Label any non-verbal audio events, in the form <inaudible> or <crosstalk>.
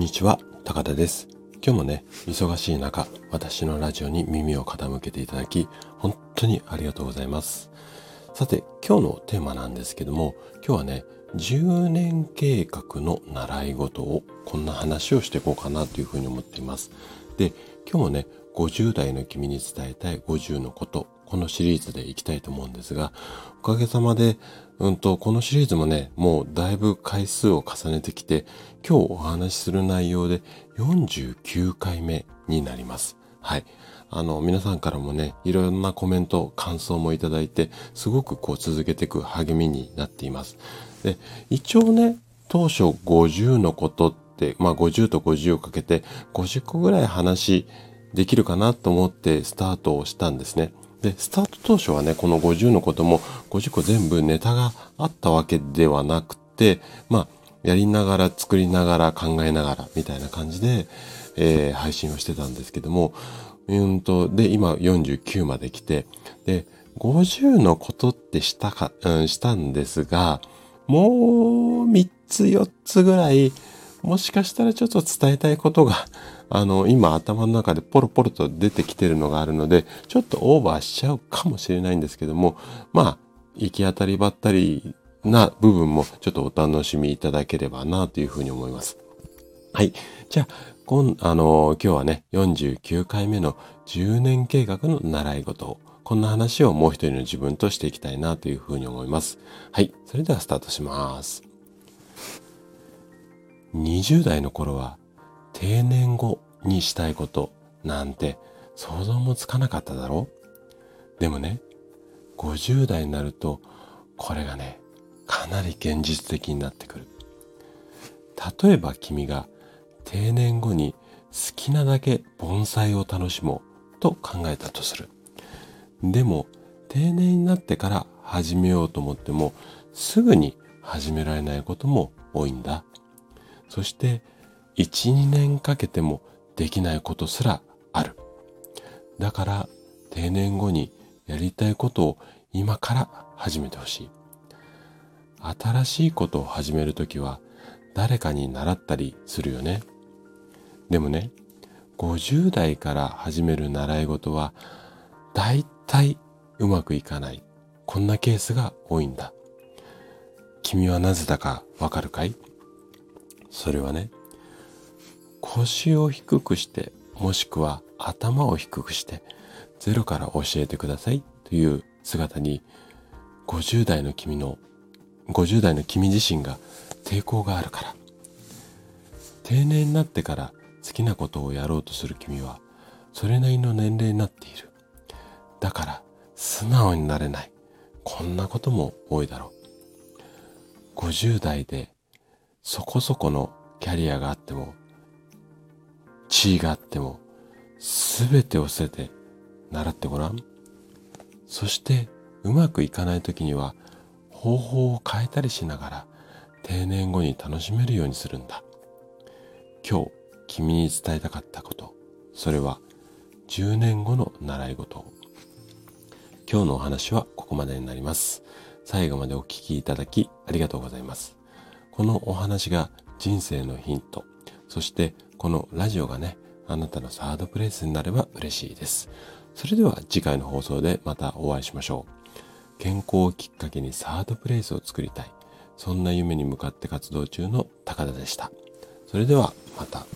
んにちは、高田です。今日もね、忙しい中、私のラジオに耳を傾けていただき、本当にありがとうございます。さて、今日のテーマなんですけども、今日はね、10年計画の習い事を、こんな話をしていこうかなというふうに思っています。で、今日もね、50代の君に伝えたい50のこと、このシリーズでいきたいと思うんですが、おかげさまで、うんと、このシリーズもね、もうだいぶ回数を重ねてきて、今日お話しする内容で49回目になります。はい。あの、皆さんからもね、いろんなコメント、感想もいただいて、すごくこう続けていく励みになっています。で、一応ね、当初50のことって、まあ50と50をかけて50個ぐらい話できるかなと思ってスタートをしたんですね。で、スタート当初はね、この50のことも50個全部ネタがあったわけではなくて、まあ、やりながら作りながら考えながらみたいな感じで、えー、配信をしてたんですけども、うんと、で、今49まで来て、で、50のことってしたか、うん、したんですが、もう3つ4つぐらい、もしかしたらちょっと伝えたいことが <laughs> あの、今頭の中でポロポロと出てきてるのがあるので、ちょっとオーバーしちゃうかもしれないんですけども、まあ、行き当たりばったりな部分もちょっとお楽しみいただければなというふうに思います。はい。じゃあ、今、あの、今日はね、49回目の10年計画の習い事を、こんな話をもう一人の自分としていきたいなというふうに思います。はい。それではスタートします。20代の頃は定年後にしたいことなんて想像もつかなかっただろうでもね、50代になるとこれがね、かなり現実的になってくる。例えば君が定年後に好きなだけ盆栽を楽しもうと考えたとする。でも定年になってから始めようと思ってもすぐに始められないことも多いんだ。そして1、2年かけてもできないことすらある。だから定年後にやりたいことを今から始めてほしい。新しいことを始めるときは誰かに習ったりするよね。でもね、50代から始める習い事は大体うまくいかない。こんなケースが多いんだ。君はなぜだかわかるかい？それはね、腰を低くして、もしくは頭を低くして、ゼロから教えてくださいという姿に、50代の君の、50代の君自身が抵抗があるから。定年になってから好きなことをやろうとする君は、それなりの年齢になっている。だから、素直になれない。こんなことも多いだろう。50代でそこそこのキャリアがあっても地位があっても、すべてを捨てて習ってごらん。そして、うまくいかない時には、方法を変えたりしながら、定年後に楽しめるようにするんだ。今日、君に伝えたかったこと、それは、10年後の習い事。今日のお話はここまでになります。最後までお聞きいただきありがとうございます。このお話が人生のヒント、そしてこのラジオがね、あなたのサードプレイスになれば嬉しいです。それでは次回の放送でまたお会いしましょう。健康をきっかけにサードプレイスを作りたい。そんな夢に向かって活動中の高田でした。それではまた